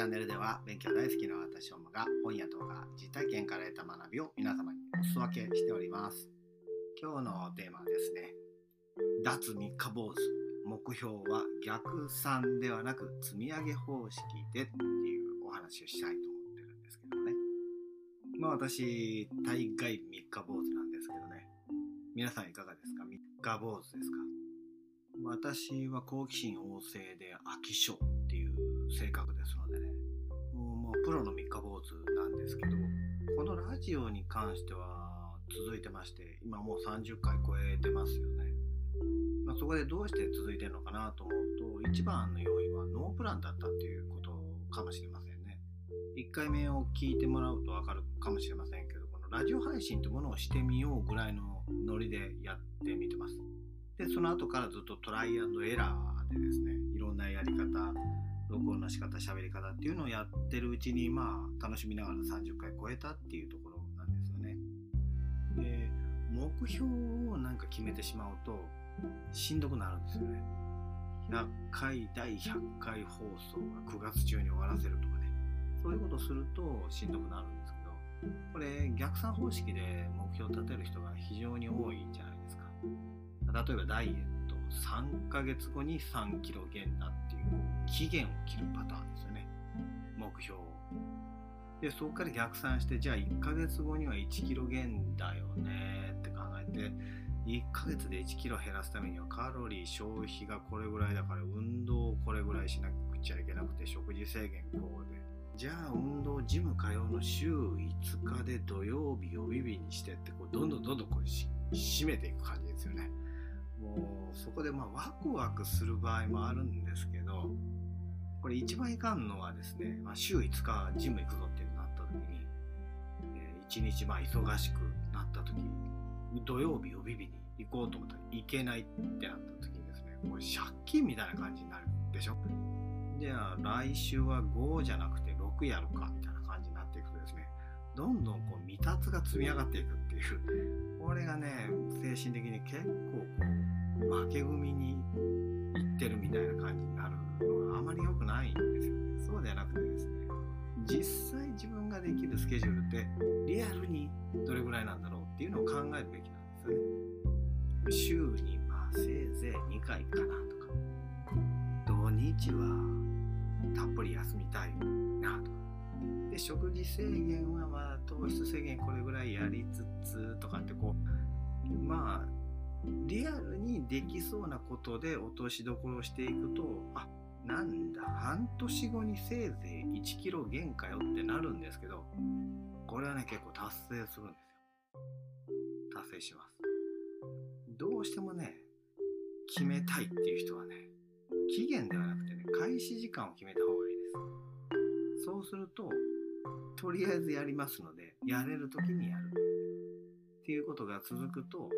チャンネルでは勉強大好きな私、オムが本や動画、実体験から得た学びを皆様にお裾分けしております。今日のテーマはですね、脱三日坊主。目標は逆算ではなく積み上げ方式でっていうお話をしたいと思ってるんですけどね。まあ私、大概三日坊主なんですけどね。皆さんいかがですか？三日坊主ですか？私は好奇心旺盛で飽き性っていう性格ですのでねプロの三日坊主なんですけどこのラジオに関しては続いてまして今もう30回超えてますよね、まあ、そこでどうして続いてるのかなと思うと一番の要因はノープランだったっていうことかもしれませんね。1回目を聞いてもらうと分かるかもしれませんけどこのラジオ配信というものをしてみようぐらいのノリでやってみてます。でその後からずっとトライアンドエラーでですね音の仕方喋り方っていうのをやってるうちにまあ楽しみながら30回超えたっていうところなんですよね。で目標をなんか決めてしまうとしんどくなるんですよね。100回第100回放送が9月中に終わらせるとかね。そういうことするとしんどくなるんですけどこれ逆算方式で目標を立てる人が非常に多いんじゃないですか。例えばダイエット3ヶ月後に3キロ減だっていう期限を切るパターンですよね。目標でそこから逆算してじゃあ1ヶ月後には1キロ減だよねって考えて1ヶ月で1キロ減らすためにはカロリー消費がこれぐらいだから運動をこれぐらいしなくちゃいけなくて食事制限こうで。じゃあ運動ジム通うの週5日で土曜日予備日にしてってこうどんどんどんどんこう締めていく感じですよね。もうそこでまあワクワクする場合もあるんですけどこれ一番いかんのはですね、まあ、週5日ジム行くぞってなった時に、えー、1日まあ忙しくなった時土曜日予備日に行こうと思ったら行けないってなった時にですねこれ借金みたいな感じになるでしょ？じゃあ来週は5じゃなくて6やるかみたいな感じになっていくとですねどんどんこう未達が積み上がっていくっていうこれがね精神的に結構こう負け組にいってるみたいな感じになるのがあまり良くないんですよね。そうではなくてですね実際自分ができるスケジュールってリアルにどれぐらいなんだろうっていうのを考えるべきなんですよね。週にまあせいぜい2回かなとか。土日はたっぷり休みたいなとか。で食事制限はまあ糖質制限これぐらいやりつつとかってこうまあリアルにできそうなことで落としどころをしていくとあなんだ？半年後にせいぜい1キロ減かよってなるんですけどこれはね結構達成するんですよ。達成します。どうしてもね決めたいっていう人はね期限ではなくてね開始時間を決めた方がいいです。そうするととりあえずやりますので、やれる時にやる。っていうことが続くと、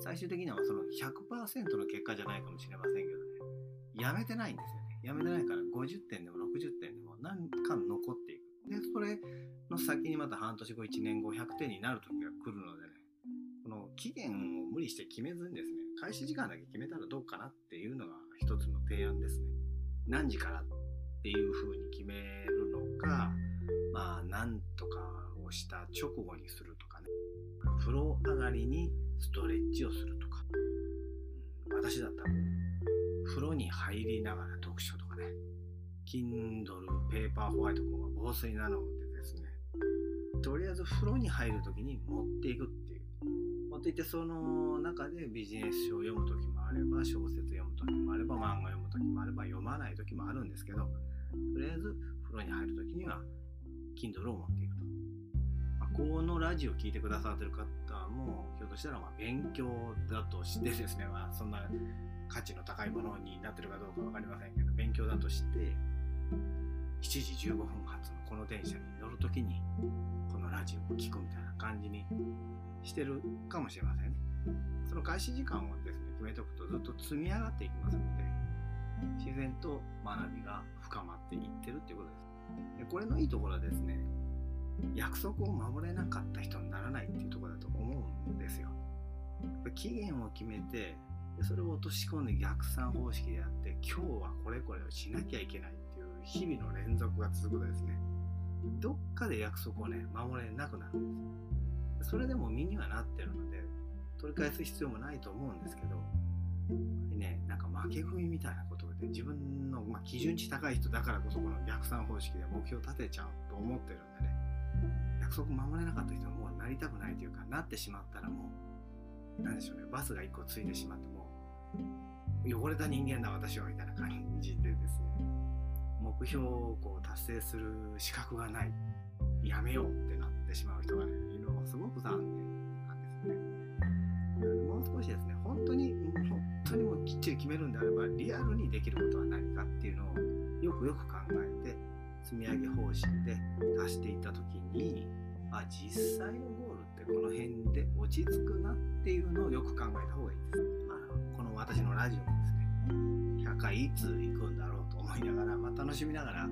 最終的にはその100%の結果じゃないかもしれませんけど、やめてないんですよね。やめてないから50点でも60点でも何か残っていく。で、それの先にまた半年後、1年後、100点になる時が来るのでね、この期限を無理して決めずにですね、開始時間だけ決めたらどうかなっていうのが一つの提案ですね。何時からっていう風に決めるのか、まあ、なんとかをした直後にするとかね、風呂上がりにストレッチをするとか、うん、私だったら風呂に入りながら読書とかね、Kindle ペーパーホワイト君は防水なのでですね、とりあえず風呂に入るときに持っていくっていう。持っていってその中でビジネス書を読む時もあれば小説読む時もあれば漫画読む時もあれば読まない時もあるんですけどとりあえず風呂に入るときには Kindle を持っていくと。このラジオを聴いてくださってる方もひょっとしたらま勉強だとしてですね、まあ、そんな価値の高いものになってるかどうか分かりませんけど勉強だとして7時15分発のこの電車に乗るときにこのラジオを聴くみたいな感じにしてるかもしれませんね。その開始時間をですね決めておくとずっと積み上がっていきますので自然と学びが深まっていってるっていうことです。でこれのいいところはですね、約束を守れなかった人にならないっていうとこだと思うんですよ。期限を決めて、それを落とし込んで逆算方式でやって、今日はこれこれをしなきゃいけないっていう日々の連続が続くとですね、どっかで約束をね、守れなくなるんです。それでも身にはなってるので、取り返す必要もないと思うんですけど、ね、なんか負け組みたいなことで自分の、まあ、基準値高い人だからこそこの逆算方式で目標を立てちゃうと思ってるんでね約束守れなかった人はもうなりたくないというかなってしまったらもう何でしょうね。バスが1個ついてしまってもう汚れた人間だ私はみたいな感じでですね。目標をこう達成する資格がないやめようってなってしまう人がいるのがすごく残念なんですよね。もう少しですね本当に本当にもうきっちり決めるんであればリアルにできることは何かっていうのをよくよく考えて積み上げ方針で出していった時にあ実際のゴールってこの辺で落ち着くなっていうのをよく考えた方がいいです。まあ、この私のラジオもですね100回いつ行くんだろうと思いながら、まあ、楽しみながら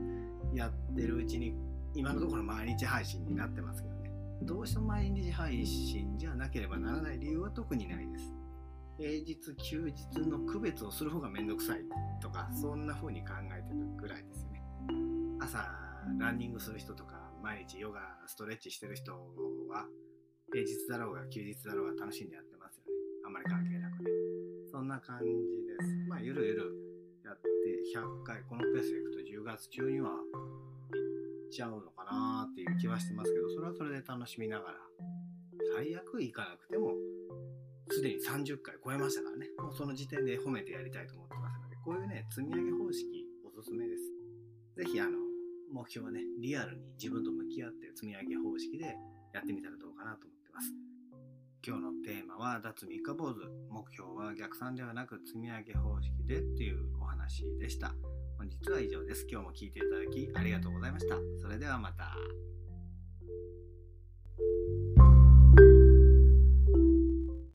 やってるうちに今のところ毎日配信になってますけどねどうしても毎日配信じゃなければならない理由は特にないです。平日休日の区別をする方がめんどくさいとかそんな風に考えてるぐらいですよね朝ランニングする人とか毎日ヨガストレッチしてる人は平日だろうが休日だろうが楽しんでやってますよね。あんまり関係なくね。そんな感じです。まあゆるゆるやって100回このペースでいくと10月中には行っちゃうのかなっていう気はしてますけどそれはそれで楽しみながら最悪行かなくてもすでに30回超えましたからね、もうその時点で褒めてやりたいと思ってますので、こういうね、積み上げ方式おすすめです。ぜひ、あの、目標はね、リアルに自分と向き合って積み上げ方式でやってみたらどうかなと思ってます。今日のテーマは脱三日坊主。目標は逆算ではなく積み上げ方式でっていうお話でした。本日は以上です。今日も聴いていただきありがとうございました。それではまた。